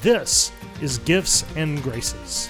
This is Gifts and Graces.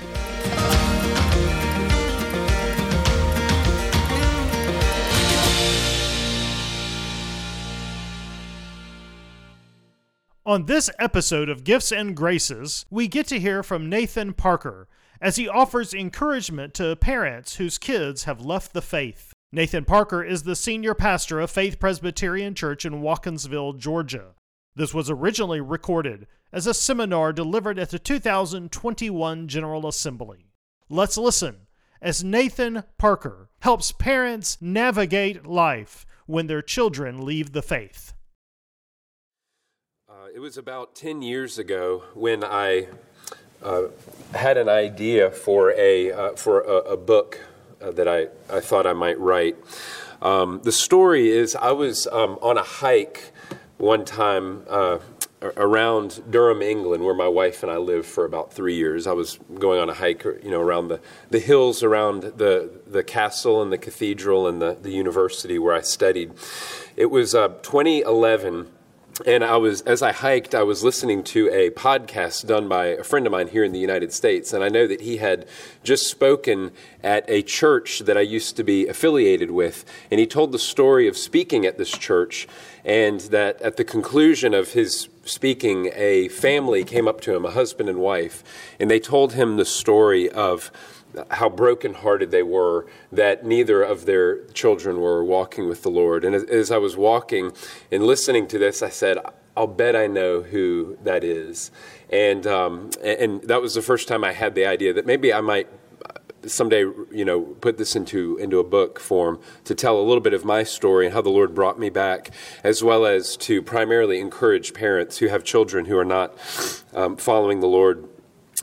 On this episode of Gifts and Graces, we get to hear from Nathan Parker as he offers encouragement to parents whose kids have left the faith. Nathan Parker is the senior pastor of Faith Presbyterian Church in Watkinsville, Georgia. This was originally recorded as a seminar delivered at the 2021 General Assembly. Let's listen as Nathan Parker helps parents navigate life when their children leave the faith. Uh, it was about 10 years ago when I uh, had an idea for a, uh, for a, a book uh, that I, I thought I might write. Um, the story is I was um, on a hike one time uh, around Durham, England, where my wife and I lived for about three years. I was going on a hike, you know, around the, the hills around the, the castle and the cathedral and the, the university where I studied. It was uh, 2011 and I was as I hiked, I was listening to a podcast done by a friend of mine here in the United States, and I know that he had just spoken at a church that I used to be affiliated with, and he told the story of speaking at this church, and that at the conclusion of his speaking, a family came up to him, a husband and wife, and they told him the story of how brokenhearted they were that neither of their children were walking with the Lord. And as, I was walking and listening to this, I said, I'll bet I know who that is. And, um, and that was the first time I had the idea that maybe I might someday, you know, put this into into a book form to tell a little bit of my story and how the Lord brought me back, as well as to primarily encourage parents who have children who are not um, following the Lord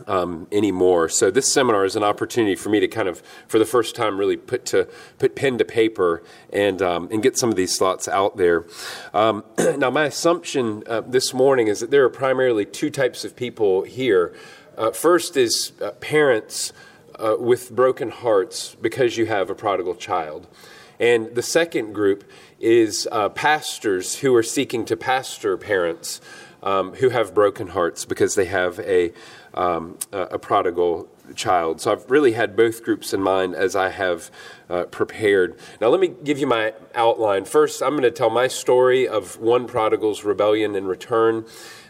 um, anymore. So this seminar is an opportunity for me to kind of, for the first time, really put to put pen to paper and um, and get some of these thoughts out there. Um, now, my assumption uh, this morning is that there are primarily two types of people here. Uh, first is uh, parents uh, with broken hearts because you have a prodigal child, and the second group is uh, pastors who are seeking to pastor parents. Um, who have broken hearts because they have a um, a, prodigal child. So I've really had both groups in mind as I have uh, prepared. Now, let me give you my outline. First, I'm going to tell my story of one prodigal's rebellion and return.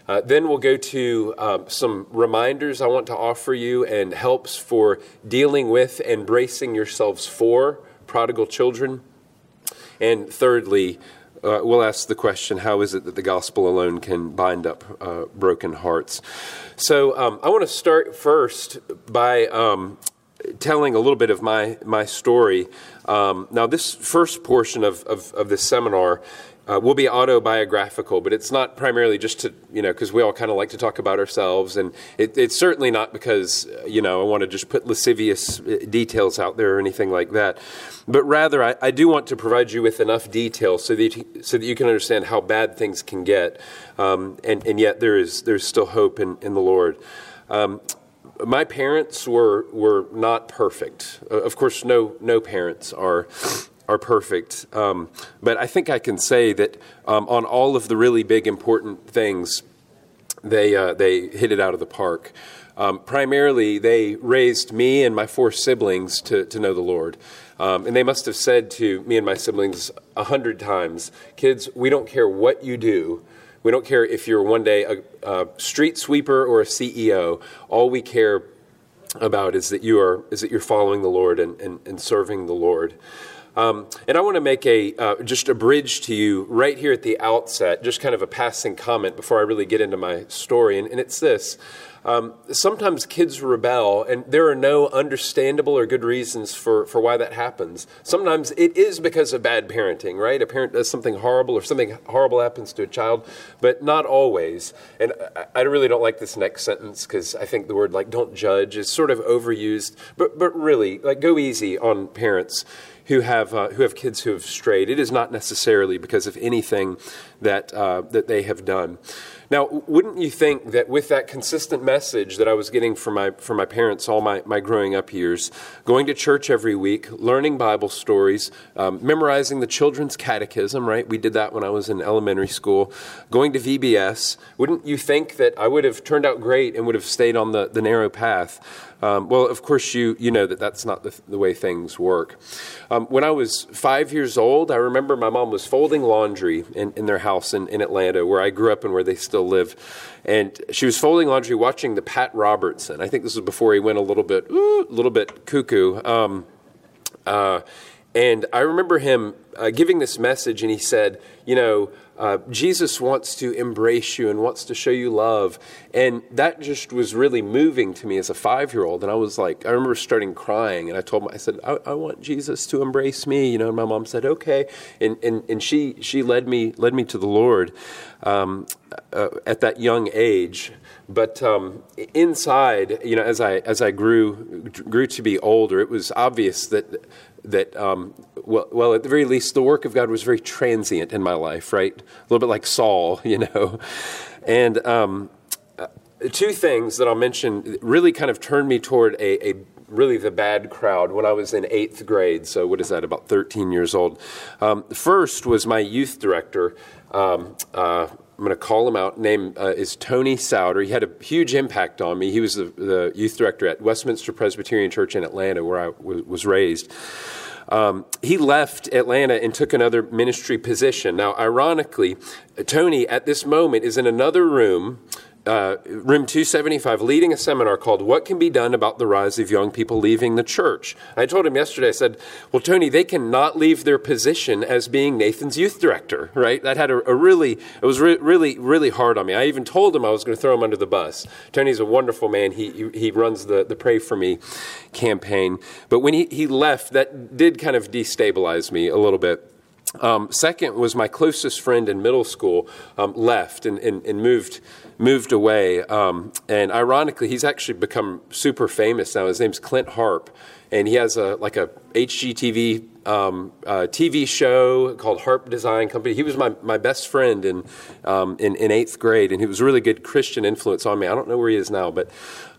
Uh, then we'll go to uh, some reminders I want to offer you and helps for dealing with and bracing yourselves for prodigal children. And thirdly, uh, we'll ask the question how is it that the gospel alone can bind up uh, broken hearts? So um, I want to start first by um, telling a little bit of my, my story. Um, now, this first portion of, of, of this seminar uh, will be autobiographical, but it's not primarily just to, you know, because we all kind of like to talk about ourselves. And it, it's certainly not because, you know, I want to just put lascivious uh, details out there or anything like that. But rather, I, I do want to provide you with enough detail so that you, so that you can understand how bad things can get. Um, and, and yet there is there's still hope in, in the Lord. Um, my parents were were not perfect. Uh, of course, no no parents are are perfect. Um, but I think I can say that um, on all of the really big important things, they uh, they hit it out of the park. Um, primarily, they raised me and my four siblings to, to know the Lord. Um, and they must have said to me and my siblings a hundred times, Kids, we don't care what you do, We don't care if you're one day a, a street sweeper or a CEO. All we care about is that you are is that you're following the Lord and, and, and serving the Lord. Um, and I want to make a uh, just a bridge to you right here at the outset, just kind of a passing comment before I really get into my story, and, and it's this. Um, sometimes kids rebel, and there are no understandable or good reasons for, for why that happens. Sometimes it is because of bad parenting, right? A parent does something horrible or something horrible happens to a child, but not always. And I, I really don't like this next sentence because I think the word like don't judge is sort of overused, but, but really, like go easy on parents who have uh, who have kids who have strayed. It is not necessarily because of anything that uh, that they have done. Now, wouldn't you think that with that consistent message that I was getting from my from my parents all my, my growing up years, going to church every week, learning Bible stories, um, memorizing the children's catechism, right? We did that when I was in elementary school, going to VBS, wouldn't you think that I would have turned out great and would have stayed on the, the narrow path? Um, well, of course, you, you know that that's not the, the way things work. Um, when I was five years old, I remember my mom was folding laundry in, in their house in, in Atlanta, where I grew up and where they still live. And she was folding laundry watching the Pat Robertson. I think this was before he went a little bit, a little bit cuckoo. Um, uh, and I remember him uh, giving this message, and he said, You know, uh, Jesus wants to embrace you and wants to show you love. And that just was really moving to me as a five year old. And I was like, I remember starting crying. And I told him, I said, I, I, want Jesus to embrace me. You know, and my mom said, okay. And, and, and she, she led, me, led me to the Lord um, uh, at that young age. But um, inside, you know, as I, as I grew, grew to be older, it was obvious that that, um, well, well, at the very least, the work of God was very transient in my life, right? A little bit like Saul, you know. And um, uh, two things that I'll mention really kind of turned me toward a, a really the bad crowd when I was in eighth grade. So, what is that, about 13 years old? Um, first was my youth director. Um, uh, I'm going to call him out. Name uh, is Tony Souter. He had a huge impact on me. He was the, the, youth director at Westminster Presbyterian Church in Atlanta, where I w- was raised. Um, he left Atlanta and took another ministry position. Now, ironically, Tony at this moment is in another room uh, room 275 leading a seminar called What Can Be Done About the Rise of Young People Leaving the Church. I told him yesterday, I said, Well, Tony, they cannot leave their position as being Nathan's youth director, right? That had a, a really, it was re- really, really hard on me. I even told him I was going to throw him under the bus. Tony's a wonderful man. He, he runs the, the Pray For Me campaign. But when he, he left, that did kind of destabilize me a little bit. Um, second was my closest friend in middle school um, left and, and, and, moved moved away. Um, and ironically, he's actually become super famous now. His name's Clint Harp, and he has a like a HGTV um, uh, TV show called Harp Design Company. He was my, my best friend in, um, in, in eighth grade, and he was a really good Christian influence on me. I don't know where he is now, but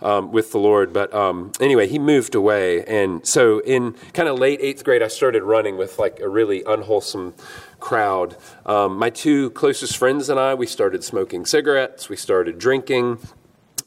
um, with the Lord. But um, anyway, he moved away, and so in kind of late eighth grade, I started running with like a really unwholesome crowd. Um, my two closest friends and I, we started smoking cigarettes, we started drinking.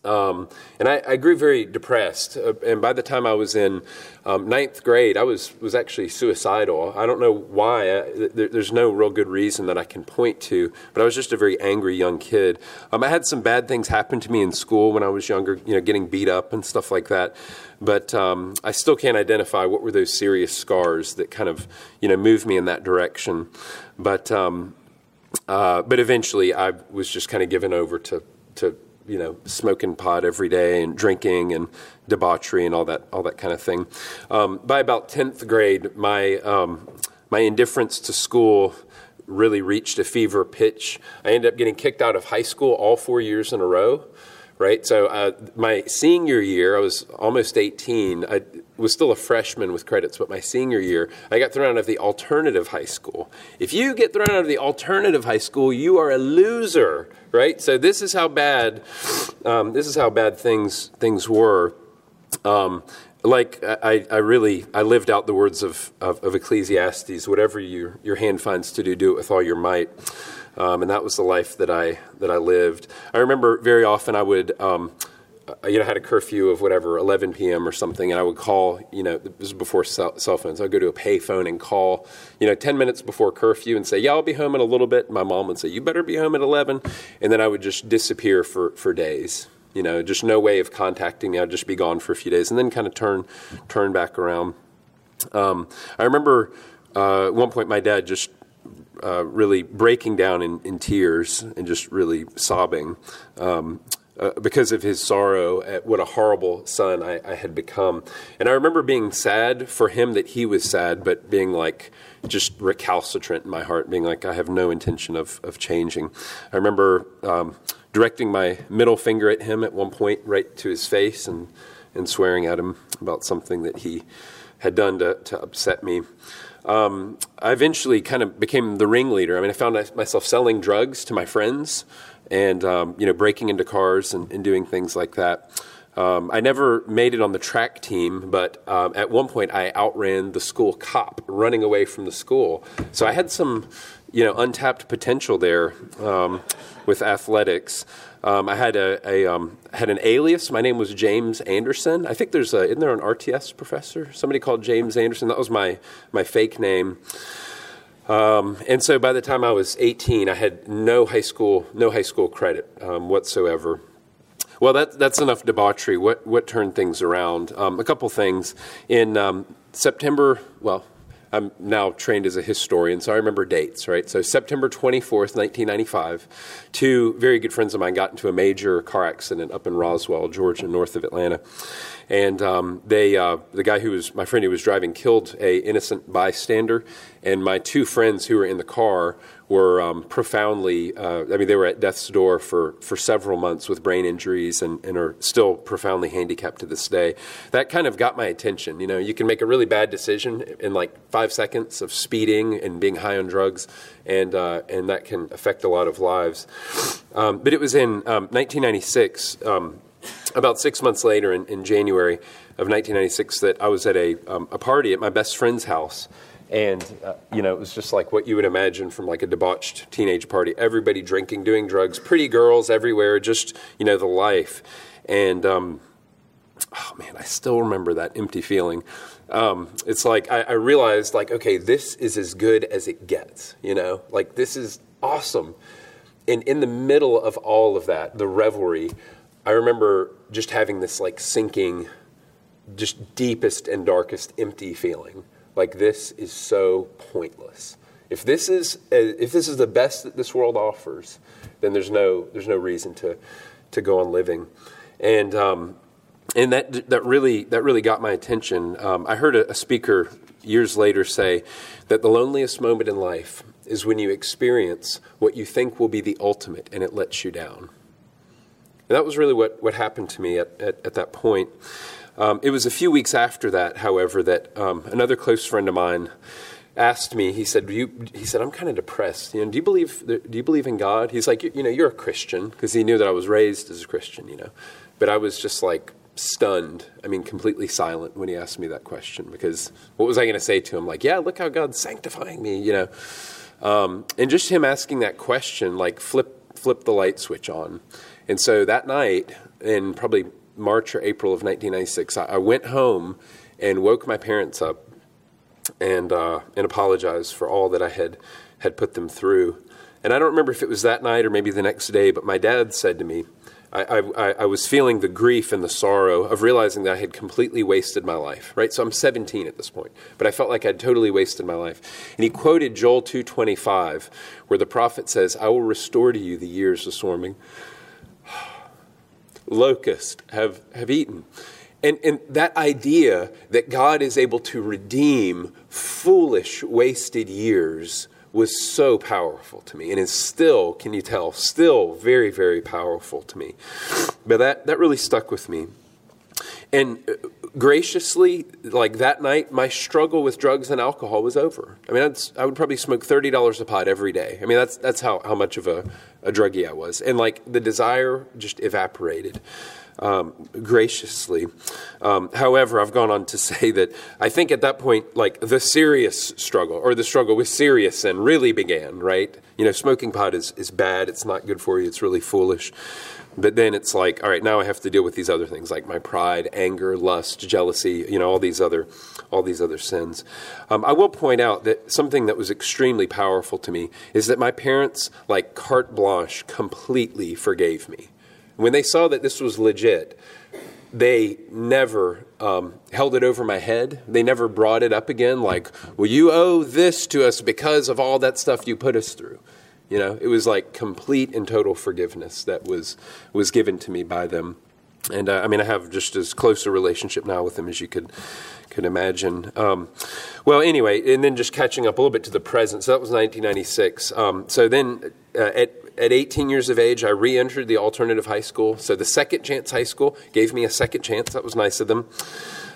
Um, and I, I, grew very depressed. Uh, and by the time I was in um, ninth grade, I was, was actually suicidal. I don't know why. I, there, there's no real good reason that I can point to, but I was just a very angry young kid. Um, I had some bad things happen to me in school when I was younger, you know, getting beat up and stuff like that. But um, I still can't identify what were those serious scars that kind of, you know, moved me in that direction. But, um, uh, but eventually I was just kind of given over to, to you know, smoking pot every day and drinking and debauchery and all that, all that kind of thing. Um, by about tenth grade, my um, my indifference to school really reached a fever pitch. I ended up getting kicked out of high school all four years in a row right? So uh, my senior year, I was almost 18. I was still a freshman with credits, but my senior year, I got thrown out of the alternative high school. If you get thrown out of the alternative high school, you are a loser, right? So this is how bad, um, this is how bad things things were. Um, like I, I really I lived out the words of, of, of Ecclesiastes. Whatever your your hand finds to do, do it with all your might. Um, and that was the life that I that I lived. I remember very often I would um, you know, had a curfew of whatever, 11 p.m. or something, and I would call, you know, this was before cell, cell phones. I would go to a payphone and call, you know, 10 minutes before curfew and say, yeah, I'll be home in a little bit. My mom would say, you better be home at 11. And then I would just disappear for, for days. You know, just no way of contacting me. I'd just be gone for a few days and then kind of turn, turn back around. Um, I remember uh, at one point my dad just uh, really breaking down in, in, tears and just really sobbing um, uh, because of his sorrow at what a horrible son I, I, had become. And I remember being sad for him that he was sad, but being like just recalcitrant in my heart, being like, I have no intention of, of changing. I remember um, directing my middle finger at him at one point, right to his face, and, and swearing at him about something that he had done to, to upset me. Um, I eventually kind of became the ringleader. I mean, I found myself selling drugs to my friends and, um, you know, breaking into cars and, and doing things like that. Um, I never made it on the track team, but um, at one point I outran the school cop running away from the school. So I had some, you know, untapped potential there um, with athletics. Um, I had a, a um, had an alias. My name was James Anderson. I think there's a isn't there an RTS professor? Somebody called James Anderson. That was my my fake name. Um, and so by the time I was 18, I had no high school no high school credit um, whatsoever. Well, that, that's enough debauchery. What what turned things around? Um, a couple things in um, September. Well, I'm now trained as a historian, so I remember dates, right? So September 24th, 1995, two very good friends of mine got into a major car accident up in Roswell, Georgia, north of Atlanta. And um, they, uh, the guy who was my friend who was driving killed a innocent bystander, and my two friends who were in the car were um, profoundly, uh, I mean, they were at death's door for, for several months with brain injuries and, and are still profoundly handicapped to this day. That kind of got my attention. You know, you can make a really bad decision in like five seconds of speeding and being high on drugs, and, uh, and that can affect a lot of lives. Um, but it was in 1996, um, about six months later in, in, January of 1996, that I was at a, um, a party at my best friend's house. And uh, you know it was just like what you would imagine from like a debauched teenage party. Everybody drinking doing drugs pretty girls everywhere just you know the life. And um, oh man i still remember that empty feeling. Um, it's like I, I realized like okay this is as good as it gets you know? Like this is awesome. And in the middle of all of that the revelry i remember just having this like sinking just deepest and darkest empty feeling like this is so pointless. If this is if this is the best that this world offers, then there's no there's no reason to to go on living, and um, and that that really that really got my attention. Um, I heard a, a speaker years later say that the loneliest moment in life is when you experience what you think will be the ultimate and it lets you down. And that was really what, what happened to me at, at, at that point. Um, it was a few weeks after that, however, that um, another close friend of mine asked me. He said, "He said I'm kind of depressed. You know, do you believe do you believe in God?" He's like, "You, you know, you're a Christian," because he knew that I was raised as a Christian. You know, but I was just like stunned. I mean, completely silent when he asked me that question because what was I going to say to him? Like, "Yeah, look how God's sanctifying me," you know. Um, and just him asking that question, like, flip flip the light switch on. And so that night, in probably March or April of 1996, I, I went home and woke my parents up and uh, and apologized for all that I had had put them through. And I don't remember if it was that night or maybe the next day, but my dad said to me, I, I, I, was feeling the grief and the sorrow of realizing that I had completely wasted my life. Right, so I'm 17 at this point, but I felt like I'd totally wasted my life. And he quoted Joel 2:25, where the prophet says, "I will restore to you the years of swarming." Locusts have, have eaten. And, and that idea that God is able to redeem foolish, wasted years was so powerful to me and is still, can you tell, still very, very powerful to me. But that, that really stuck with me. And uh, graciously, like that night, my struggle with drugs and alcohol was over. I mean, I would probably smoke thirty dollars a pot every day. I mean, that's that's how, how much of a, a druggie I was, and like the desire just evaporated. Um, graciously. Um, however, I've gone on to say that I think at that point, like the serious struggle or the struggle with serious sin really began, right? You know, smoking pot is, is bad, it's not good for you, it's really foolish. But then it's like, all right, now I have to deal with these other things like my pride, anger, lust, jealousy, you know, all these other, all these other sins. Um, I will point out that something that was extremely powerful to me is that my parents, like carte blanche, completely forgave me. When they saw that this was legit, they never um, held it over my head. They never brought it up again, like, well, you owe this to us because of all that stuff you put us through. You know, it was like complete and total forgiveness that was was given to me by them. And uh, I mean, I have just as close a relationship now with them as you could could imagine. Um, well, anyway, and then just catching up a little bit to the present. So that was 1996. Um, so then uh, at at 18 years of age, I re entered the alternative high school. So the Second Chance High School gave me a second chance. That was nice of them.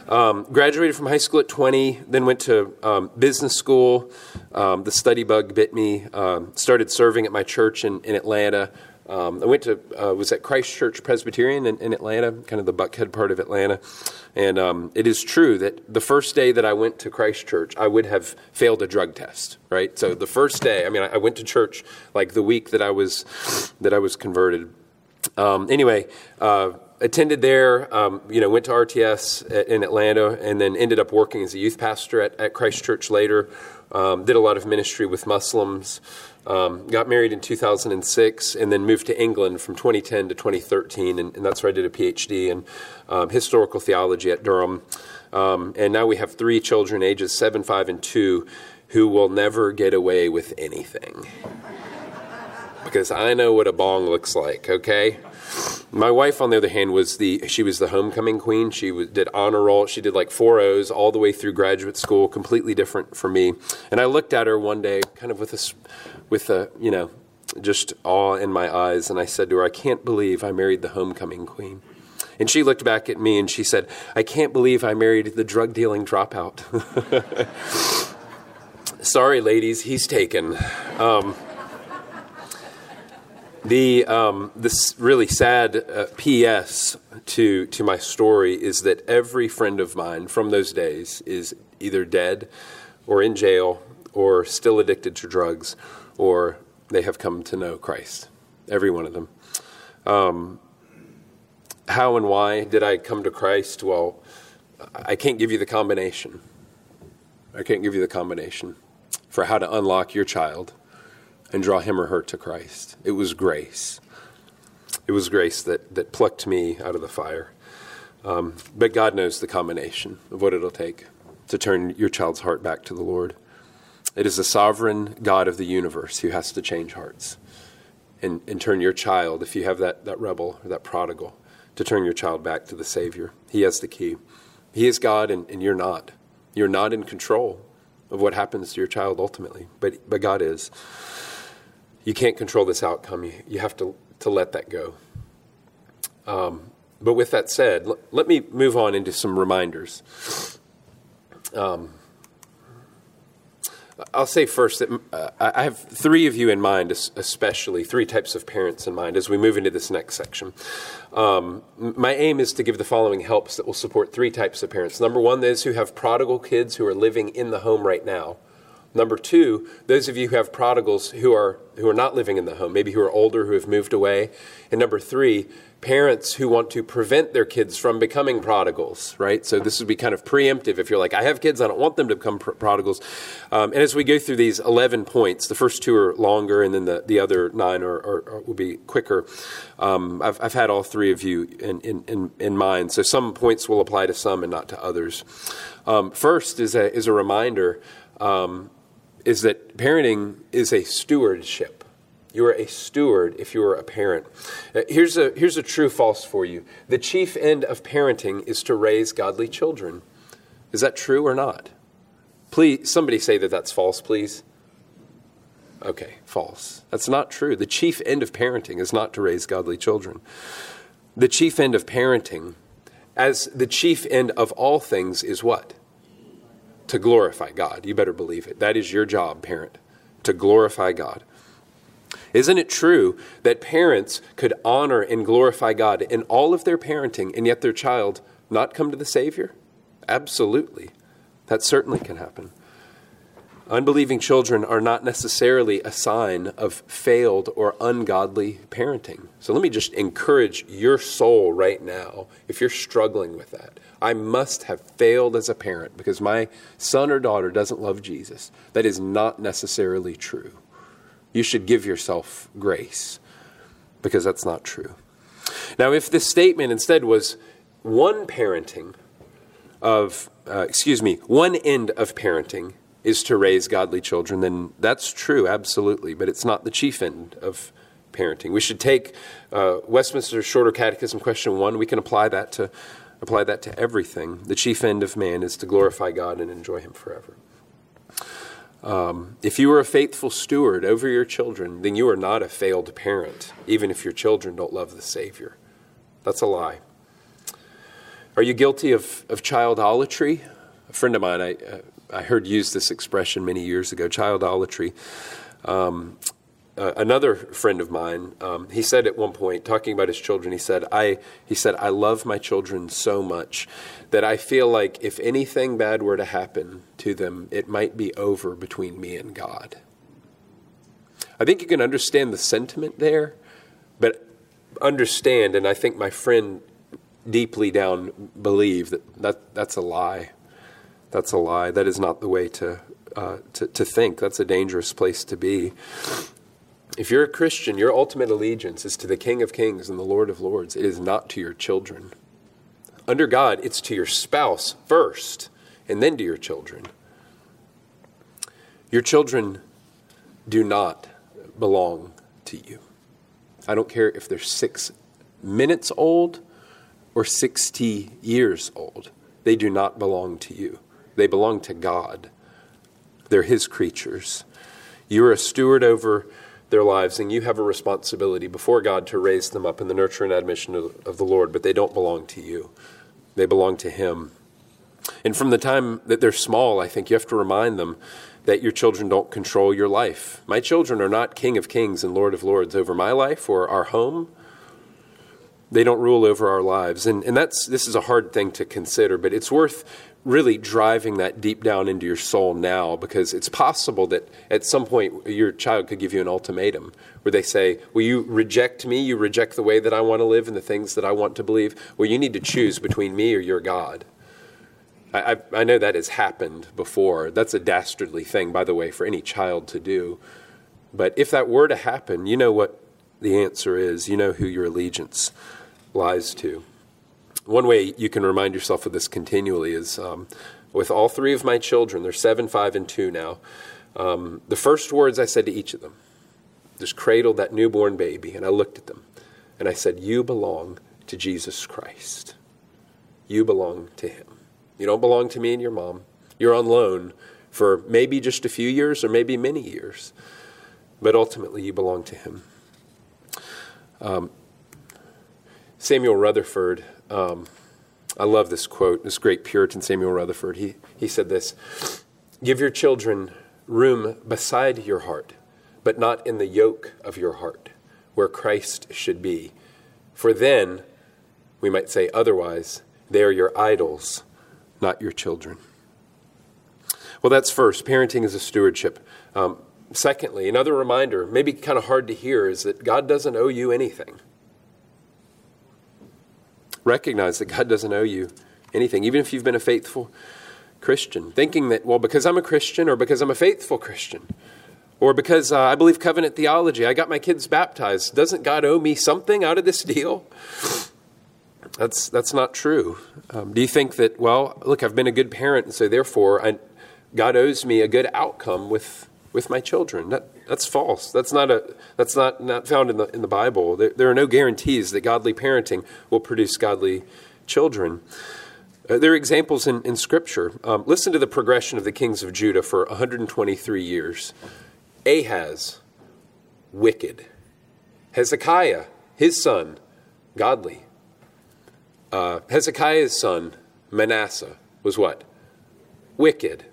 Um, graduated from high school at 20, then went to um, business school. Um, the study bug bit me. Um, started serving at my church in, in Atlanta. Um, I went to uh, was at Christ Church Presbyterian in, in, Atlanta, kind of the Buckhead part of Atlanta. And um, it is true that the first day that I went to Christ Church, I would have failed a drug test. Right. So the first day, I mean, I, I went to church like the week that I was that I was converted. anyway. Uh, attended there, um, you know, went to RTS in Atlanta, and then ended up working as a youth pastor at, at Christ Church later. Um, did a lot of ministry with Muslims. Um, got married in 2006, and then moved to England from 2010 to 2013, and, and that's where I did a PhD in um, historical theology at Durham. Um, and now we have three children, ages seven, five, and two, who will never get away with anything. because I know what a bong looks like. Okay. My wife, on the other hand, was the she was the homecoming queen. She was, did honor roll. She did like four O's all the way through graduate school. Completely different for me. And I looked at her one day, kind of with a, with a you know, just awe in my eyes, and I said to her, "I can't believe I married the homecoming queen." And she looked back at me and she said, "I can't believe I married the drug dealing dropout." Sorry, ladies, he's taken. Um, the um, this really sad uh, P.S. to to my story is that every friend of mine from those days is either dead, or in jail, or still addicted to drugs, or they have come to know Christ. Every one of them. Um, how and why did I come to Christ? Well, I can't give you the combination. I can't give you the combination for how to unlock your child and draw him or her to Christ. It was grace. It was grace that, that plucked me out of the fire. Um, but God knows the combination of what it'll take to turn your child's heart back to the Lord. It is the sovereign God of the universe who has to change hearts and, and turn your child, if you have that, that rebel or that prodigal, to turn your child back to the Savior. He has the key. He is God, and, and you're not. You're not in control of what happens to your child ultimately, but, but God is you can't control this outcome. You, you have to, to let that go. Um, but with that said, l- let me move on into some reminders. Um, I'll say first that uh, I have three of you in mind, especially three types of parents in mind as we move into this next section. Um, my aim is to give the following helps that will support three types of parents. Number one, those who have prodigal kids who are living in the home right now. Number two, those of you who have prodigals who are who are not living in the home, maybe who are older, who have moved away. And number three, parents who want to prevent their kids from becoming prodigals, right? So this would be kind of preemptive if you're like, I have kids, I don't want them to become pr- prodigals. Um, and as we go through these 11 points, the first two are longer and then the, the other nine are, are, are will be quicker. Um, I've, I've had all three of you in, in, in, in, mind. So some points will apply to some and not to others. Um, first is a, is a reminder um, is that parenting is a stewardship. You are a steward if you are a parent. Uh, here's a, here's a true false for you. The chief end of parenting is to raise godly children. Is that true or not? Please, somebody say that that's false, please. Okay, false. That's not true. The chief end of parenting is not to raise godly children. The chief end of parenting, as the chief end of all things, is what? To glorify God. You better believe it. That is your job, parent, to glorify God. Isn't it true that parents could honor and glorify God in all of their parenting and yet their child not come to the Savior? Absolutely. That certainly can happen. Unbelieving children are not necessarily a sign of failed or ungodly parenting. So let me just encourage your soul right now, if you're struggling with that. I must have failed as a parent because my son or daughter doesn't love Jesus. That is not necessarily true. You should give yourself grace because that's not true. Now, if this statement instead was one parenting of, uh, excuse me, one end of parenting is to raise godly children, then that's true, absolutely, but it's not the chief end of parenting. We should take uh, Shorter Catechism, question one. We can apply that to apply that to everything. The chief end of man is to glorify God and enjoy Him forever. Um, if you are a faithful steward over your children, then you are not a failed parent, even if your children don't love the Savior. That's a lie. Are you guilty of, of childolatry? A friend of mine, I, uh, I heard use this expression many years ago, childolatry. Um, uh, another friend of mine, um, he said at one point, talking about his children, he said, "I," he said, "I love my children so much that I feel like if anything bad were to happen to them, it might be over between me and God." I think you can understand the sentiment there, but understand, and I think my friend deeply down believe that, that that's a lie. That's a lie. That is not the way to, uh, to, to think. That's a dangerous place to be. If you're a Christian, your ultimate allegiance is to the King of Kings and the Lord of Lords. It is not to your children. Under God, it's to your spouse first, and then to your children. Your children do not belong to you. I don't care if they're six minutes old or 60 years old. They do not belong to you. They belong to God. They're His creatures. You're a steward over their lives, and you have a responsibility before God to raise them up in the nurture and admission of, of the Lord, but they don't belong to you. They belong to Him. And from the time that they're small, I think you have to remind them that your children don't control your life. My children are not King of Kings and Lord of Lords over my life or our home. They don't rule over our lives. And, and that's, this is a hard thing to consider, but it's worth really driving that deep down into your soul now because it's possible that at some point your child could give you an ultimatum where they say, Will you reject me? You reject the way that I want to live and the things that I want to believe? Well, you need to choose between me or your God. I, I, I know that has happened before. That's a dastardly thing, by the way, for any child to do. But if that were to happen, you know what the answer is. You know who your allegiance lies to. One way you can remind yourself of this continually is um, with all three of my children, they're seven, five, and two now. Um, the first words I said to each of them, just cradled that newborn baby, and I looked at them and I said, You belong to Jesus Christ. You belong to Him. You don't belong to me and your mom. You're on loan for maybe just a few years or maybe many years, but ultimately you belong to Him. Um, Samuel Rutherford um, I love this quote, this great Puritan Samuel Rutherford. He, he said this Give your children room beside your heart, but not in the yoke of your heart, where Christ should be. For then, we might say otherwise, they are your idols, not your children. Well, that's first. Parenting is a stewardship. Um, secondly, another reminder, maybe kind of hard to hear, is that God doesn't owe you anything recognize that God doesn't owe you anything, even if you've been a faithful Christian. Thinking that, well, because I'm a Christian or because I'm a faithful Christian or because uh, I believe covenant theology, I got my kids baptized, doesn't God owe me something out of this deal? That's, that's not true. Um, do you think that, well, look, I've been a good parent, and so therefore I, God owes me a good outcome with, with my children? That, that's false. That's not a that's not, not found in the in the Bible. There, there are no guarantees that godly parenting will produce godly children. Uh, there are examples in, in Scripture. Um, listen to the progression of the kings of Judah for 123 years. Ahaz, wicked. Hezekiah, his son, godly. Uh, Hezekiah's son, Manasseh, was what? Wicked.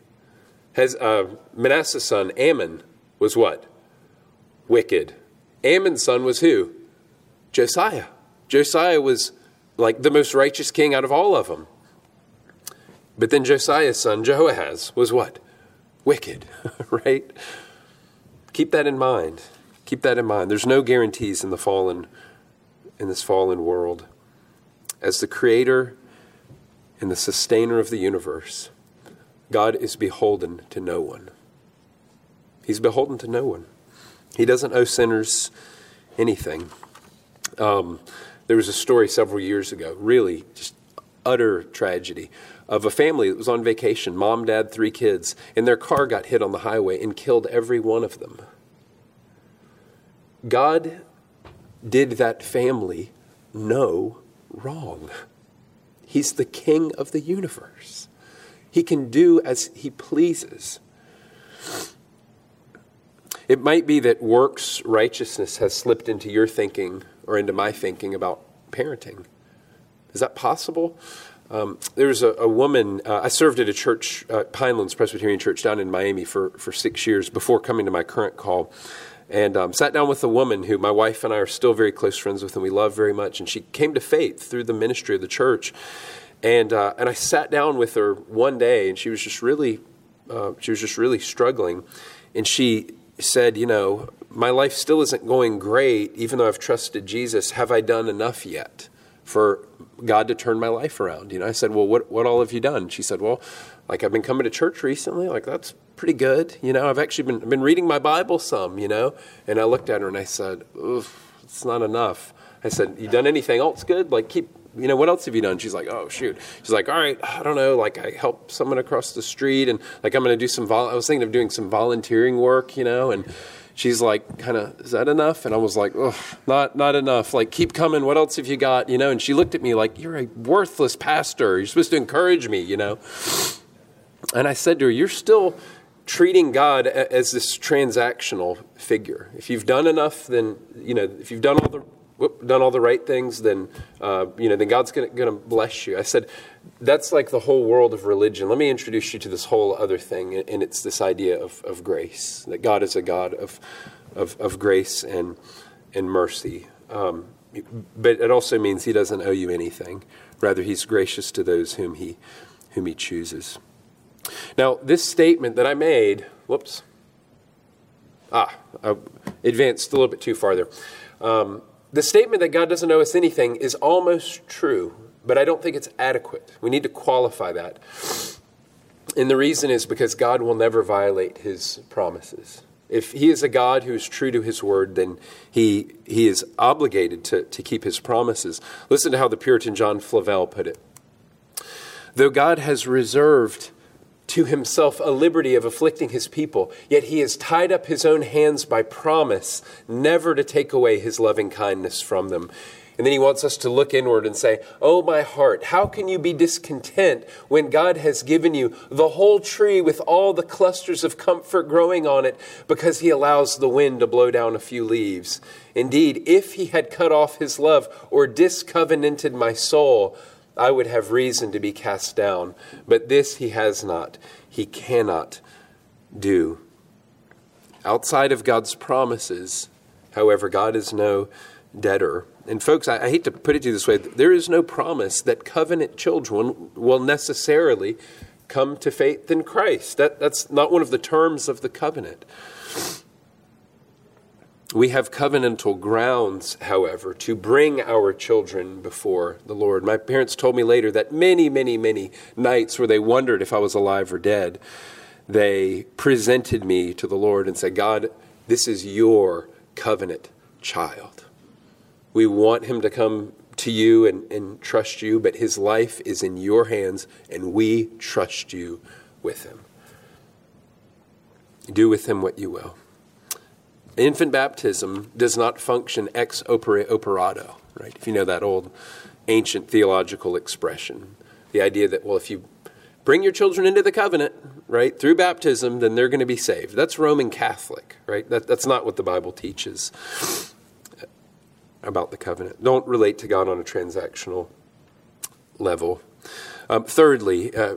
Hez, uh, Manasseh's son, Amon, was what? Wicked. Amon's son was who? Josiah. Josiah was like the most righteous king out of all of them. But then Josiah's son, Jehoahaz, was what? wicked, right? Keep that in mind. Keep that in mind. There's no guarantees in the fallen in this fallen world. As the creator and the sustainer of the universe, God is beholden to no one. He's beholden to no one. He doesn't owe sinners anything. Um, there was a story several years ago, really just utter tragedy, of a family that was on vacation mom, dad, three kids, and their car got hit on the highway and killed every one of them. God did that family no wrong. He's the king of the universe. He can do as he pleases. It might be that works righteousness has slipped into your thinking or into my thinking about parenting. Is that possible? Um, there was a, a woman, uh, I served at a church, uh, Pinelands Presbyterian Church down in Miami for, for six years before coming to my current call and um, sat down with a woman who my wife and I are still very close friends with and we love very much. And she came to faith through the ministry of the church. And, uh, and I sat down with her one day and she was just really, uh, she was just really struggling. And she said, you know, my life still isn't going great, even though I've trusted Jesus. Have I done enough yet for God to turn my life around? You know, I said, well, what, what all have you done? She said, well, like I've been coming to church recently. Like that's pretty good. You know, I've actually been, been reading my Bible some, you know. And I looked at her and I said, it's not enough. I said, you done anything else good? Like keep, you know, what else have you done? She's like, oh shoot. She's like, all right, I don't know. Like I help someone across the street and like I'm going to do some, vol- I was thinking of doing some volunteering work, you know, and she's like, kind of, is that enough? And I was like, oh, not, not enough. Like, keep coming. What else have you got? You know, and she looked at me like, you're a worthless pastor. You're supposed to encourage me, you know. And I said to her, you're still treating God as this transactional figure. If you've done enough, then you know. If you've done all the whoop, done all the right things, then uh, you know. Then God's going to bless you. I said that's like the whole world of religion. Let me introduce you to this whole other thing, and it's this idea of, of grace. That God is a God of of, of grace and and mercy. Um, but it also means He doesn't owe you anything. Rather, He's gracious to those whom He whom He chooses. Now, this statement that I made, whoops, ah, I advanced a little bit too far there. Um, the statement that God doesn't owe us anything is almost true, but I don't think it's adequate. We need to qualify that. And the reason is because God will never violate his promises. If he is a God who is true to his word, then he, he is obligated to, to keep his promises. Listen to how the Puritan John Flavel put it. Though God has reserved to himself a liberty of afflicting his people, yet he has tied up his own hands by promise never to take away his loving kindness from them. And then he wants us to look inward and say, Oh, my heart, how can you be discontent when God has given you the whole tree with all the clusters of comfort growing on it because he allows the wind to blow down a few leaves? Indeed, if he had cut off his love or discovenanted my soul, I would have reason to be cast down. But this he has not. He cannot do. Outside of God's promises, however, God is no debtor. And folks, I, I, hate to put it to you this way there is no promise that covenant children will necessarily come to faith in Christ. That, that's not one of the terms of the covenant. We have covenantal grounds, however, to bring our children before the Lord. My parents told me later that many, many, many nights where they wondered if I was alive or dead, they presented me to the Lord and said, God, this is your covenant child. We want him to come to you and, and trust you, but his life is in your hands, and we trust you with him. Do with him what you will. Infant baptism does not function ex opere operato, right? If you know that old ancient theological expression, the idea that, well, if you bring your children into the covenant, right, through baptism, then they're going to be saved. That's Roman Catholic, right? That, that's not what the Bible teaches about the covenant. Don't relate to God on a transactional level. Um, thirdly, uh,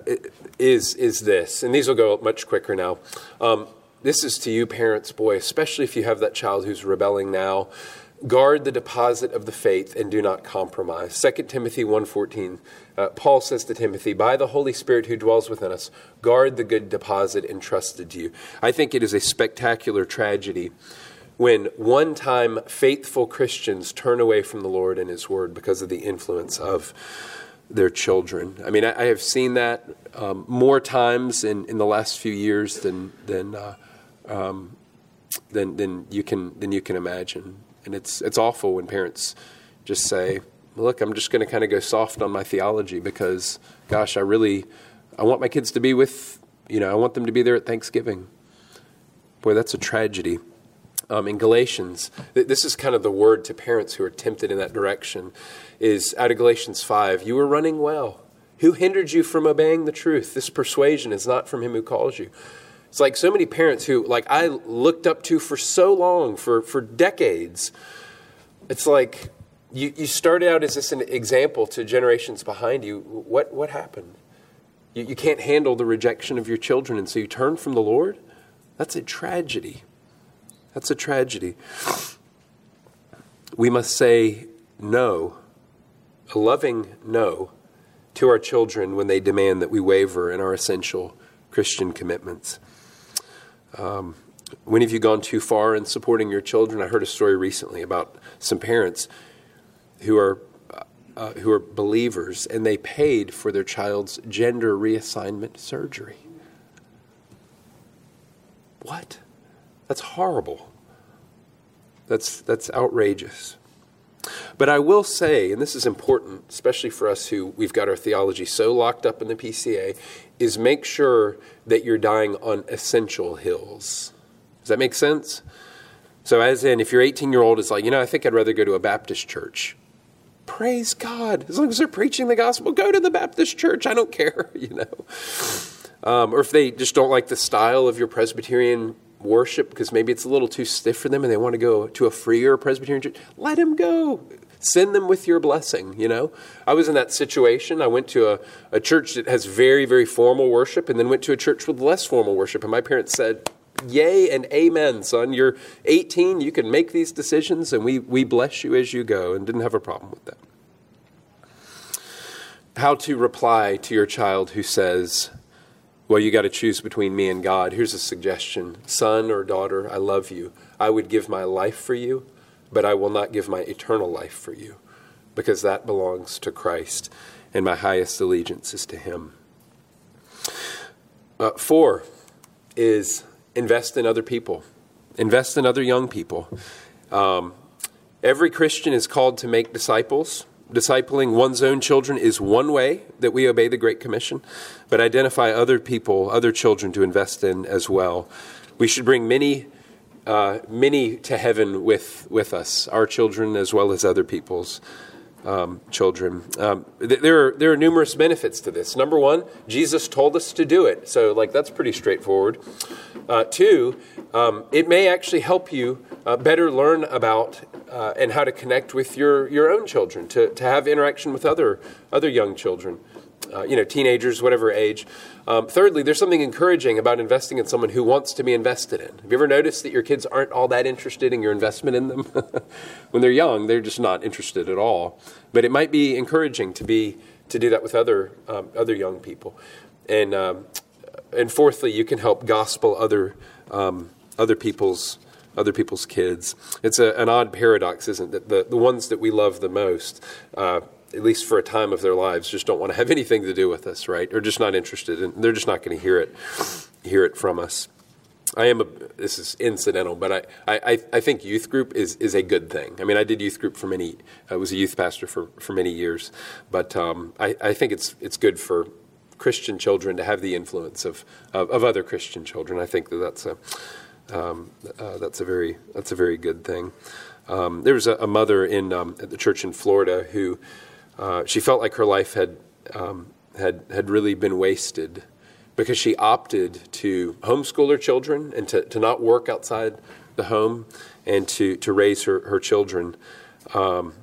is is this, and these will go much quicker now. Um, this is to you, parents, boy, especially if you have that child who's rebelling now. guard the deposit of the faith and do not compromise. 2 timothy 1.14 uh, paul says to timothy by the holy spirit who dwells within us guard the good deposit entrusted to you. I think it is a spectacular tragedy when one time faithful christians turn away from the lord and his word because of the influence of their children. I mean i, I have seen that um, more times in, in the last few years than than uh, um, than, than you can than you can imagine and it's it's awful when parents just say, "Look, I'm just going to kind of go soft on my theology because, gosh, I really I want my kids to be with you know I want them to be there at Thanksgiving." Boy, that's a tragedy. Um, in Galatians, this is kind of the word to parents who are tempted in that direction. Is out of Galatians five, you were running well. Who hindered you from obeying the truth? This persuasion is not from him who calls you. It's like so many parents who, like, I looked up to for so long, for, for decades. It's like you, you started out as this an example to generations behind you. What, what happened? You, you can't handle the rejection of your children, and so you turn from the Lord? That's a tragedy. That's a tragedy. We must say no, a loving no, to our children when they demand that we waver in our essential Christian commitments. Um, when have you gone too far in supporting your children? I heard a story recently about some parents who are uh, who are believers and they paid for their child's gender reassignment surgery. What? That's horrible. That's that's outrageous. But I will say, and this is important, especially for us who we've got our theology so locked up in the PCA, is make sure that you're dying on essential hills. Does that make sense? So, as in, if your 18 year old is like, you know, I think I'd rather go to a Baptist church. Praise God. As long as they're preaching the gospel, go to the Baptist church. I don't care, you know. Um, or if they just don't like the style of your Presbyterian worship because maybe it's a little too stiff for them and they want to go to a freer Presbyterian church, let them go. Send them with your blessing, you know? I was in that situation. I went to a, a church that has very, very formal worship and then went to a church with less formal worship. And my parents said, Yay and amen, son. You're 18, you can make these decisions, and we, we bless you as you go, and didn't have a problem with that. How to reply to your child who says, Well, you got to choose between me and God. Here's a suggestion Son or daughter, I love you. I would give my life for you but I will not give my eternal life for you, because that belongs to Christ, and my highest allegiance is to Him. Uh, four is invest in other people, invest in other young people. Um, every Christian is called to make disciples. Discipling one's own children is one way that we obey the Great Commission, but identify other people, other children to invest in as well. We should bring many uh, many to heaven with, with us, our children as well as other people's um, children. Um, th- there, are, there are numerous benefits to this. Number one, Jesus told us to do it. So, like, that's pretty straightforward. Uh, two, um, it may actually help you uh, better learn about uh, and how to connect with your, your own children, to, to have interaction with other, other young children uh, you know, teenagers, whatever age. Um, thirdly, there's something encouraging about investing in someone who wants to be invested in. Have you ever noticed that your kids aren't all that interested in your investment in them? when they're young, they're just not interested at all. But it might be encouraging to be to do that with other um, other young people. And um, and fourthly, you can help gospel other um, other people's other people's kids. It's a, an odd paradox, isn't it? The the ones that we love the most. Uh, at least for a time of their lives, just don't want to have anything to do with us, right? Or just not interested, and they're just not going to hear it, hear it from us. I am a. This is incidental, but I, I, I think youth group is, is a good thing. I mean, I did youth group for many. I was a youth pastor for, for many years, but um, I, I think it's it's good for Christian children to have the influence of of, of other Christian children. I think that that's a um, uh, that's a very that's a very good thing. Um, there was a, a mother in um, at the church in Florida who uh, she felt like her life had, um, had, had really been wasted because she opted to homeschool her children and to, to not work outside the home and to, to raise her, her children. Um,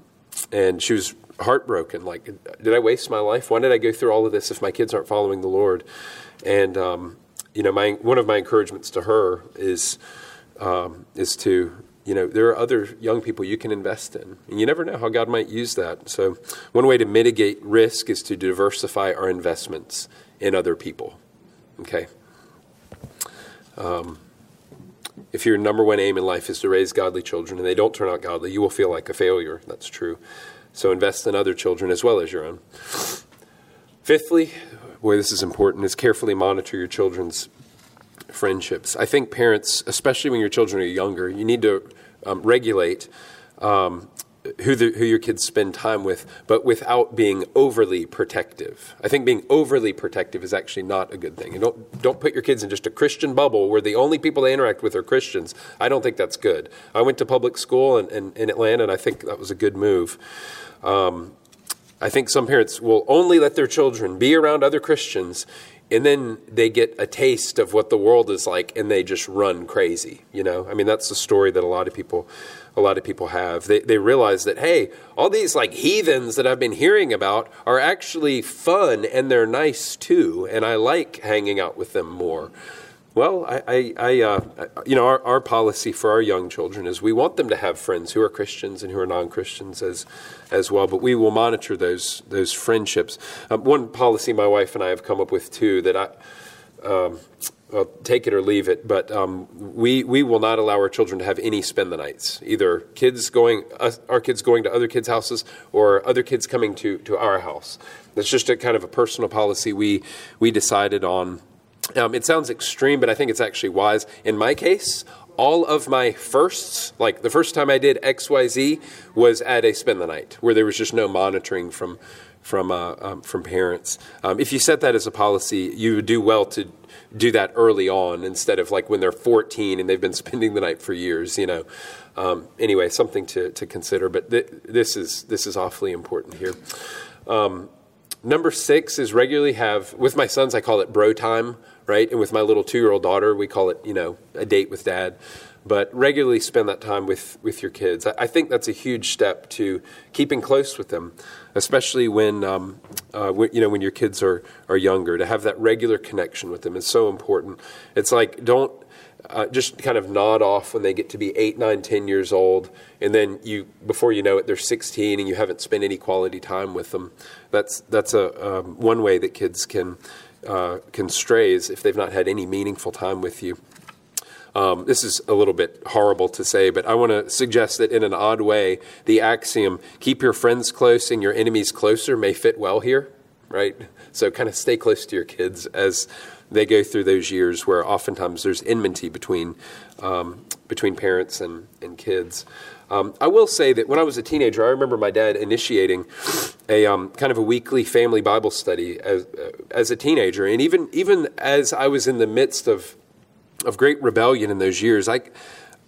and she was heartbroken. Like, did I waste my life? Why did I go through all of this if my kids aren't following the Lord? And, um, you know, my, one of my encouragements to her is, um, is to, you know, there are other young people you can invest in. And you never know how God might use that. So, one way to mitigate risk is to diversify our investments in other people. Okay? Um, if your number one aim in life is to raise godly children and they don't turn out godly, you will feel like a failure. That's true. So, invest in other children as well as your own. Fifthly, boy, this is important, is carefully monitor your children's friendships. I think parents, especially when your children are younger, you need to um, regulate um, who, the, who your kids spend time with, but without being overly protective. I think being overly protective is actually not a good thing. Don't, don't put your kids in just a Christian bubble where the only people they interact with are Christians. I don't think that's good. I went to public school in, in, in Atlanta, and I think that was a good move. Um, I think some parents will only let their children be around other Christians and then they get a taste of what the world is like and they just run crazy you know? I mean that's the story that a lot of people a lot of people have. They, they realize that hey all these like heathens that i've been hearing about are actually fun and they're nice too and i like hanging out with them more well, I, I, I uh, you know, our, our policy for our young children is we want them to have friends who are Christians and who are non-Christians as, as well. But we will monitor those those friendships. Um, one policy my wife and I have come up with too that I. Um, well, take it or leave it, but um, we we will not allow our children to have any spend the nights. Either kids going, our kids going to other kids' houses, or other kids coming to to our house. That's just a kind of a personal policy we we decided on um, it sounds extreme, but I think it's actually wise. In my case, all of my firsts, like the first time I did XYZ, was at a spend the night where there was just no monitoring from from uh, um, from parents. Um, if you set that as a policy, you would do well to do that early on instead of like when they're 14 and they've been spending the night for years. You know. Um, anyway, something to, to consider. But th- this is this is awfully important here. Um, number six is regularly have with my sons. I call it bro time right? And with my little two year old daughter, we call it, you know, a date with dad. But regularly spend that time with, with your kids. I, I think that's a huge step to keeping close with them, especially when, um, uh, when, you know, when your kids are, are younger. To have that regular connection with them is so important. It's like, don't uh, just kind of nod off when they get to be eight, nine, ten years old, and then you, before you know it, they're 16, and you haven't spent any quality time with them. That's that's a um, one way that kids can uh, can stray is if they've not had any meaningful time with you. Um, this is a little bit horrible to say, but I want to suggest that in an odd way, the axiom, keep your friends close and your enemies closer, may fit well here, right? So kind of stay close to your kids as they go through those years where oftentimes there's enmity between, um, between parents and, and kids. Um, I will say that when I was a teenager, I remember my dad initiating a um, kind of a weekly family Bible study as, uh, as a teenager, and even even as I was in the midst of of great rebellion in those years, I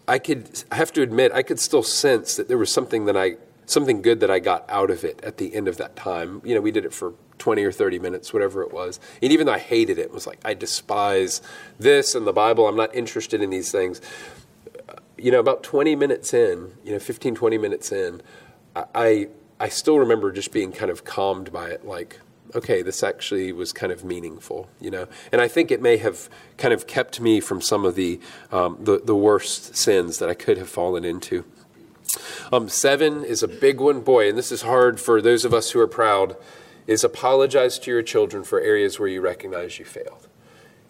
I could I have to admit I could still sense that there was something that I something good that I got out of it at the end of that time. You know, we did it for 20 or 30 minutes, whatever it was. And even though I hated it, it was like, I despise this and the Bible, I'm not interested in these things you know, about 20 minutes in, you know, 15, 20 minutes in, I, I still remember just being kind of calmed by it, like, okay, this actually was kind of meaningful, you know. And I think it may have kind of kept me from some of the um, the, the worst sins that I could have fallen into. Um, seven is a big one, boy, and this is hard for those of us who are proud. Is apologize to your children for areas where you recognize you failed.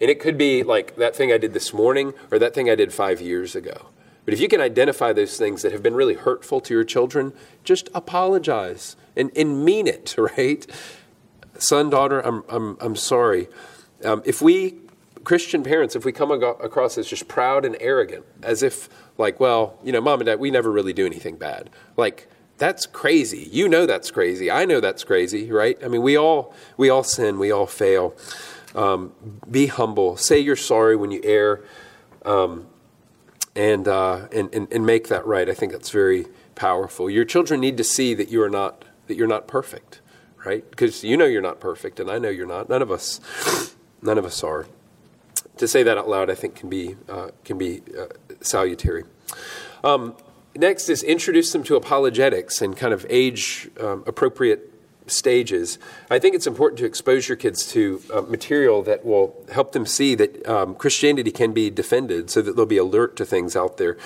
And it could be like that thing I did this morning or that thing I did five years ago. But if you can identify those things that have been really hurtful to your children, just apologize and, and mean it, right? Son, daughter, I'm, I'm, I'm sorry. Um, if we, Christian parents, if we come across as just proud and arrogant, as if, like, well, you know, mom and dad, we never really do anything bad. Like, that's crazy. You know that's crazy. I know that's crazy, right? I mean, we all we all sin. We all fail. Um, be humble. Say you're sorry when you err. Um, and, uh, and, and, and make that right. I think that's very powerful. Your children need to see that you are not that you're not perfect, right? Because you know you're not perfect, and I know you're not. None of us, none of us are. To say that out loud, I think, can be uh, can be uh, salutary. Um, next is introduce them to apologetics and kind of age um, appropriate stages, I think it's important to expose your kids to uh, material that will help them see that um, Christianity can be defended, so that they'll be alert to things out there.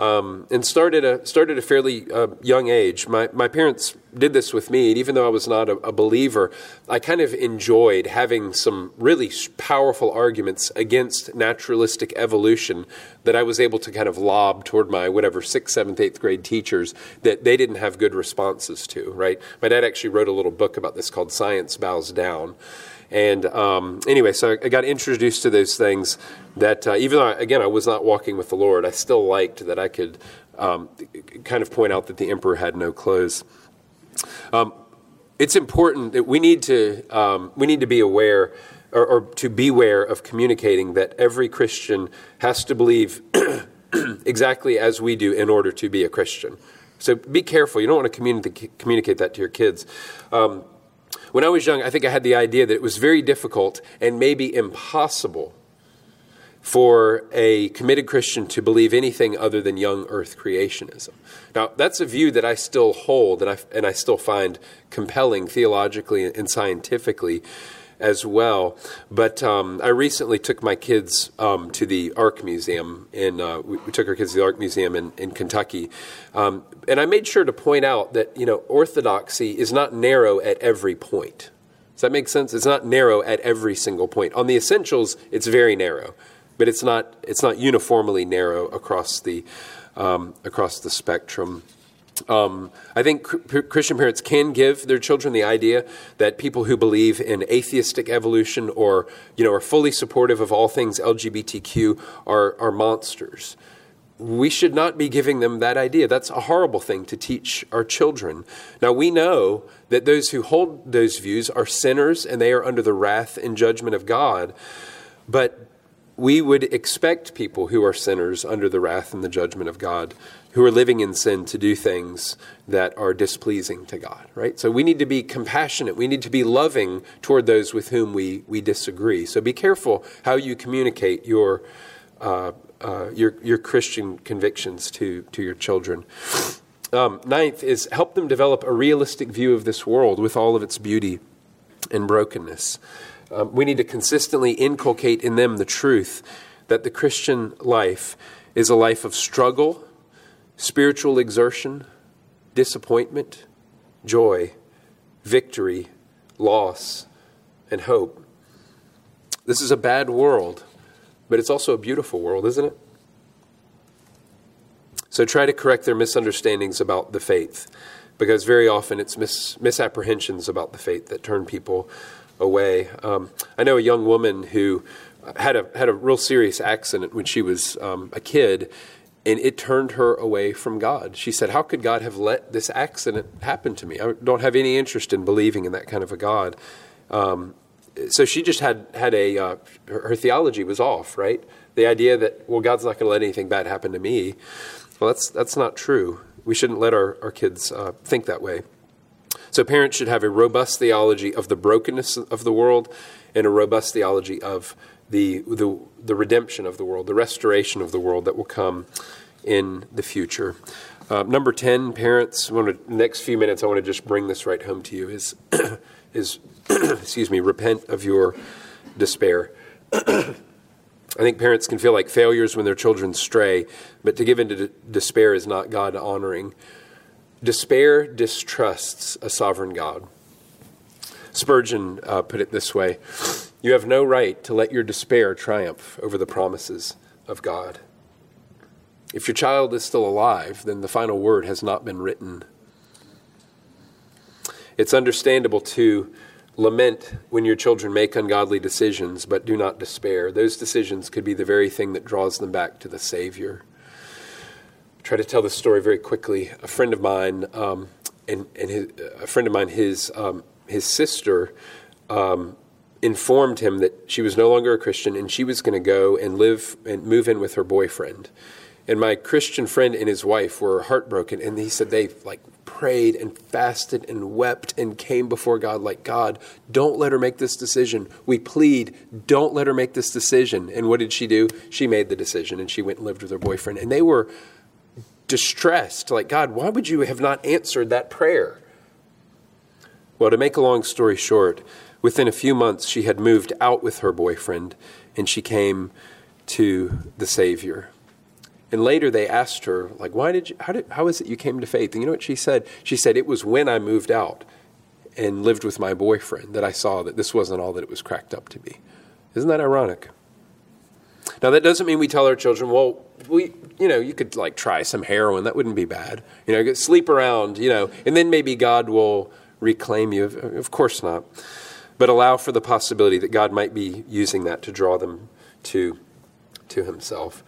Um, and started a started a fairly uh, young age. My my parents did this with me, and even though I was not a, a believer, I kind of enjoyed having some really powerful arguments against naturalistic evolution that I was able to kind of lob toward my whatever sixth, seventh, eighth grade teachers that they didn't have good responses to. Right? My dad actually wrote a little book about this called Science Bows Down. And um, anyway, so I got introduced to those things that uh, even though, I, again, I was not walking with the Lord, I still liked that I could um, kind of point out that the emperor had no clothes. Um, it's important that we need to, um, we need to be aware or, or to beware of communicating that every Christian has to believe exactly as we do in order to be a Christian. So be careful. You don't want to communi- communicate that to your kids. Um, when I was young, I think I had the idea that it was very difficult and maybe impossible for a committed Christian to believe anything other than young earth creationism. Now, that's a view that I still hold and I, and I still find compelling theologically and scientifically as well. But um, I recently took my kids um, to the Ark Museum. In, uh, we, we, took our kids to the Ark Museum in, in Kentucky. Um, and I made sure to point out that, you know, orthodoxy is not narrow at every point. Does that make sense? It's not narrow at every single point. On the essentials, it's very narrow, but it's not, it's not uniformly narrow across the, um, across the spectrum. Um, I think Christian parents can give their children the idea that people who believe in atheistic evolution or you know are fully supportive of all things LGBTQ are are monsters. We should not be giving them that idea. That's a horrible thing to teach our children. Now we know that those who hold those views are sinners and they are under the wrath and judgment of God. But we would expect people who are sinners under the wrath and the judgment of God who are living in sin to do things that are displeasing to God, right? So we need to be compassionate. We need to be loving toward those with whom we, we disagree. So be careful how you communicate your, uh, uh, your, your Christian convictions to, to your children. Um, ninth is help them develop a realistic view of this world with all of its beauty and brokenness. Um, we need to consistently inculcate in them the truth that the Christian life is a life of struggle spiritual exertion, disappointment, joy, victory, loss, and hope. This is a bad world, but it's also a beautiful world, isn't it? So try to correct their misunderstandings about the faith, because very often it's mis- misapprehensions about the faith that turn people away. Um, I know a young woman who had a had a real serious accident when she was um, a kid, and it turned her away from God. She said, How could God have let this accident happen to me? I don't have any interest in believing in that kind of a God. Um, so she just had, had a, uh, her, her, theology was off, right? The idea that, well, God's not going to let anything bad happen to me. Well, that's, that's not true. We shouldn't let our, our kids uh, think that way. So parents should have a robust theology of the brokenness of the world and a robust theology of the, the, the redemption of the world, the restoration of the world that will come in the future. Uh, number 10, parents, to, next few minutes, I want to just bring this right home to you is, is excuse me, repent of your despair. I think parents can feel like failures when their children stray, but to give into de- despair is not God honoring. Despair distrusts a sovereign God. Spurgeon uh, put it this way you have no right to let your despair triumph over the promises of God. If your child is still alive, then the final word has not been written. It's understandable to lament when your children make ungodly decisions, but do not despair. Those decisions could be the very thing that draws them back to the Savior. Try to tell this story very quickly. A friend of mine, um, and, and his, a friend of mine, his um, his sister um, informed him that she was no longer a Christian and she was going to go and live and move in with her boyfriend. And my Christian friend and his wife were heartbroken, and he said they like prayed and fasted and wept and came before God like, God, don't let her make this decision. We plead, don't let her make this decision. And what did she do? She made the decision and she went and lived with her boyfriend. And they were distressed, like, God, why would you have not answered that prayer? Well, to make a long story short, within a few months, she had moved out with her boyfriend and she came to the Savior. And later they asked her, like, why did you, how, did, how is it you came to faith? And you know what she said? She said, it was when I moved out and lived with my boyfriend that I saw that this wasn't all that it was cracked up to be. Isn't that ironic? Now that doesn't mean we tell our children, well, we, you know, you could like try some heroin. That wouldn't be bad. You know, sleep around, you know, and then maybe God will reclaim you. Of course not. But allow for the possibility that God might be using that to draw them to, to Himself.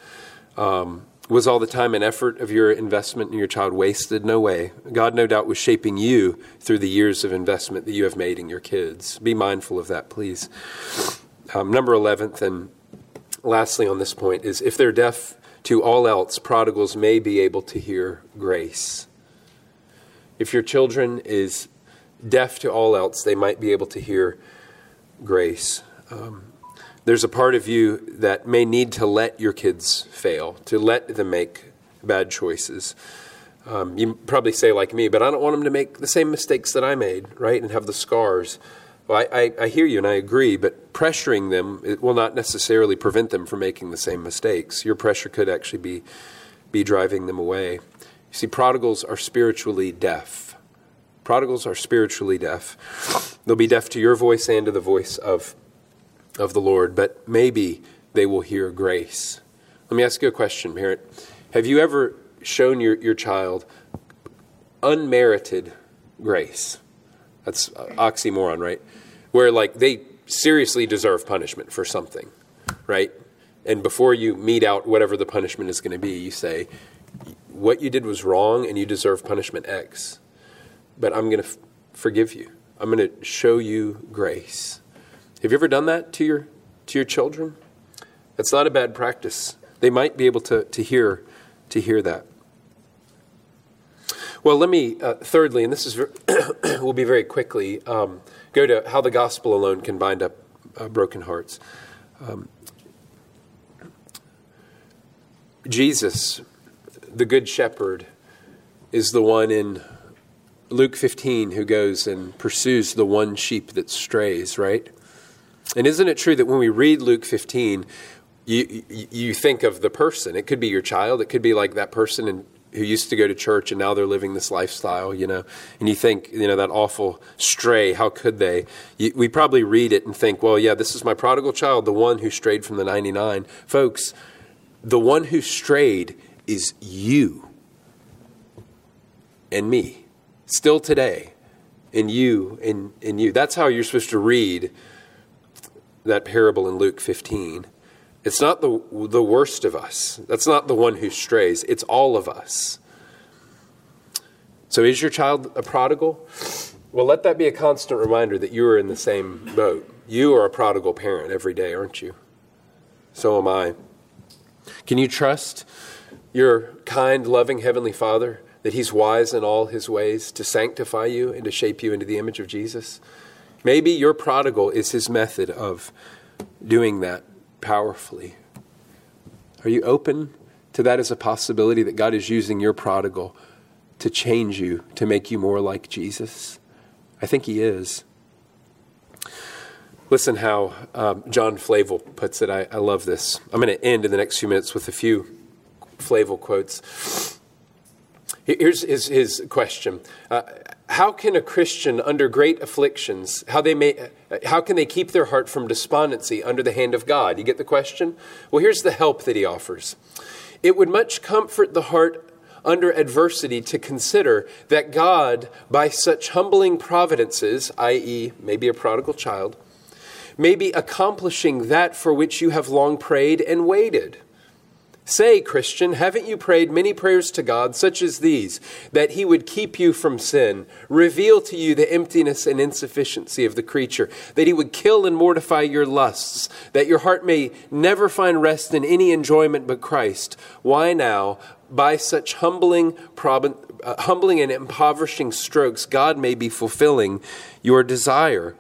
Um, was all the time and effort of your investment in your child wasted? No way. God, no doubt, was shaping you through the years of investment that you have made in your kids. Be mindful of that, please. Um, number 11th, and lastly on this point, is if they're deaf to all else, prodigals may be able to hear grace. If your children is deaf to all else, they might be able to hear grace. Um, there's a part of you that may need to let your kids fail, to let them make bad choices. Um, you probably say, like me, but I don't want them to make the same mistakes that I made, right, and have the scars. Well, I, I, hear you and I agree, but pressuring them it will not necessarily prevent them from making the same mistakes. Your pressure could actually be, be driving them away. You see, prodigals are spiritually deaf. Prodigals are spiritually deaf. They'll be deaf to your voice and to the voice of of the Lord, but maybe they will hear grace. Let me ask you a question, parent. Have you ever shown your, your child unmerited grace? That's uh, oxymoron, right? Where, like, they seriously deserve punishment for something, right? And before you mete out whatever the punishment is going to be, you say, What you did was wrong and you deserve punishment X. But I'm going to f- forgive you, I'm going to show you grace. Have you ever done that to your to your children? That's not a bad practice. They might be able to, to hear to hear that. Well, let me uh, thirdly, and this is will be very quickly, um, go to how the gospel alone can bind up uh, broken hearts. Um, Jesus, the good shepherd, is the one in Luke 15 who goes and pursues the one sheep that strays, right? And isn't it true that when we read Luke 15, you, you think of the person? It could be your child. It could be like that person in, who used to go to church and now they're living this lifestyle, you know. And you think, you know, that awful stray, how could they? You, we probably read it and think, well, yeah, this is my prodigal child, the one who strayed from the 99. Folks, the one who strayed is you and me, still today, and you and, and you. That's how you're supposed to read that parable in Luke 15. It's not the, the worst of us. That's not the one who strays. It's all of us. So, is your child a prodigal? Well, let that be a constant reminder that you are in the same boat. You are a prodigal parent every day, aren't you? So am I. Can you trust your kind, loving Heavenly Father that He's wise in all His ways to sanctify you and to shape you into the image of Jesus? Maybe your prodigal is his method of doing that powerfully. Are you open to that as a possibility that God is using your prodigal to change you, to make you more like Jesus? I think he is. Listen how um, John Flavel puts it. I, I love this. I'm going to end in the next few minutes with a few Flavel quotes. Here's his, his question. Uh, how can a Christian under great afflictions, how, they may, how can they keep their heart from despondency under the hand of God? You get the question? Well, here's the help that he offers. It would much comfort the heart under adversity to consider that God, by such humbling providences, i.e., maybe a prodigal child, may be accomplishing that for which you have long prayed and waited. Say, Christian, haven't you prayed many prayers to God, such as these, that He would keep you from sin, reveal to you the emptiness and insufficiency of the creature, that He would kill and mortify your lusts, that your heart may never find rest in any enjoyment but Christ? Why now, by such humbling, prob- uh, humbling and impoverishing strokes, God may be fulfilling your desire?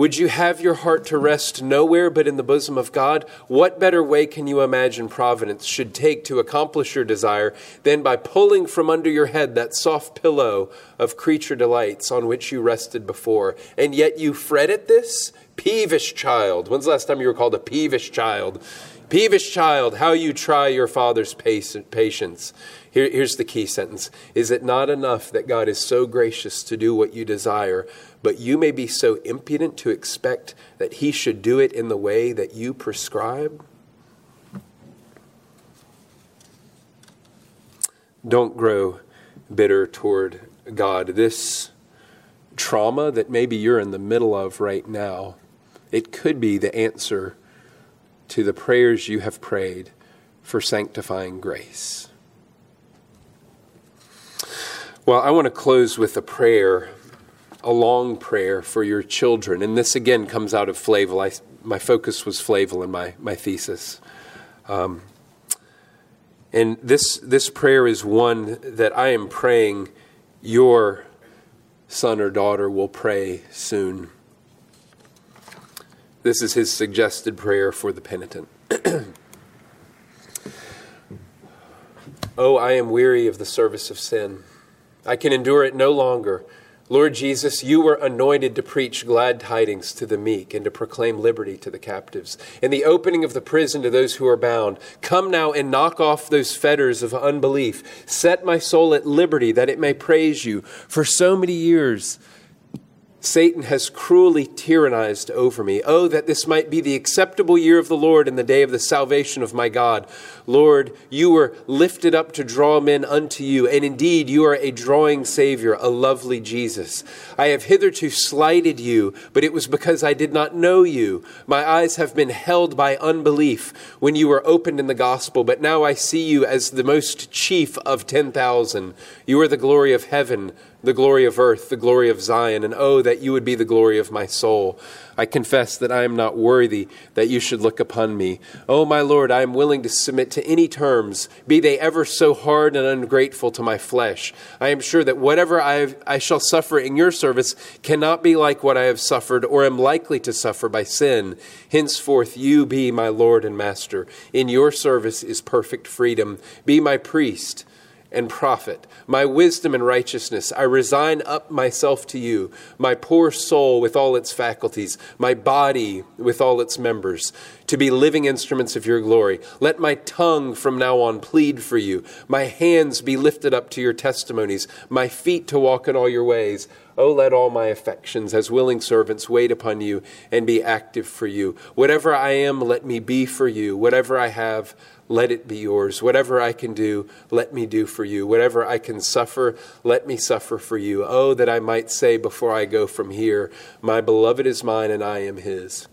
Would you have your heart to rest nowhere but in the bosom of God? What better way can you imagine providence should take to accomplish your desire than by pulling from under your head that soft pillow of creature delights on which you rested before? And yet you fret at this? Peevish child. When's the last time you were called a peevish child? Peevish child, how you try your father's patience. Here, here's the key sentence Is it not enough that God is so gracious to do what you desire, but you may be so impudent to expect that he should do it in the way that you prescribe? Don't grow bitter toward God. This trauma that maybe you're in the middle of right now, it could be the answer to the prayers you have prayed for sanctifying grace. Well, I want to close with a prayer a long prayer for your children. And this again comes out of Flavel. I, my focus was Flavel in my, my thesis. Um, and this, this prayer is one that I am praying your son or daughter will pray soon. This is his suggested prayer for the penitent. oh, I am weary of the service of sin. I can endure it no longer. Lord Jesus, you were anointed to preach glad tidings to the meek and to proclaim liberty to the captives and the opening of the prison to those who are bound. Come now and knock off those fetters of unbelief. Set my soul at liberty that it may praise you. For so many years, Satan has cruelly tyrannized over me. Oh, that this might be the acceptable year of the Lord and the day of the salvation of my God. Lord, you were lifted up to draw men unto you, and indeed you are a drawing Savior, a lovely Jesus. I have hitherto slighted you, but it was because I did not know you. My eyes have been held by unbelief when you were opened in the gospel, but now I see you as the most chief of ten thousand. You are the glory of heaven the glory of earth, the glory of Zion, and oh, that you would be the glory of my soul. I confess that I am not worthy that you should look upon me. Oh, my Lord, I am willing to submit to any terms, be they ever so hard and ungrateful to my flesh. I am sure that whatever I, I shall suffer in your service cannot be like what I have suffered or am likely to suffer by sin. Henceforth, you be my Lord and Master. In your service is perfect freedom. Be my priest and prophet, my wisdom and righteousness. I resign up myself to you, my poor soul with all its faculties, my body with all its members, to be living instruments of your glory. Let my tongue from now on plead for you, my hands be lifted up to your testimonies, my feet to walk in all your ways. Oh, let all my affections as willing servants wait upon you and be active for you. Whatever I am, let me be for you. Whatever I have, let it be yours. Whatever I can do, let me do for you. Whatever I can suffer, let me suffer for you. Oh, that I might say before I go from here, My beloved is mine and I am his.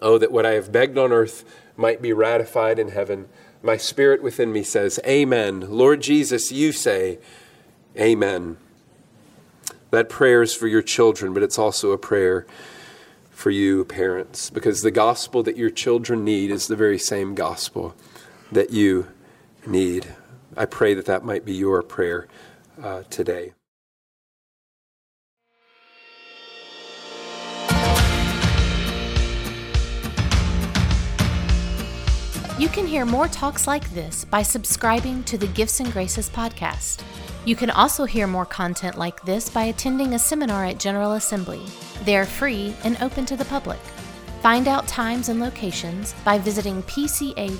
Oh, that what I have begged on earth might be ratified in heaven. My spirit within me says, Amen. Lord Jesus, you say, Amen. That prayer is for your children, but it's also a prayer for you, parents, because the gospel that your children need is the very same gospel that you need. I pray that that might be your prayer uh, today. You can hear more talks like this by subscribing to the Gifts and Graces podcast. You can also hear more content like this by attending a seminar at General Assembly. They are free and open to the public. Find out times and locations by visiting pcaga.org.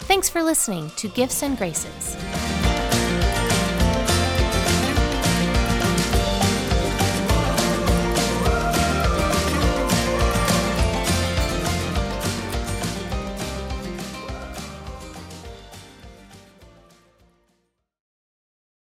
Thanks for listening to Gifts and Graces.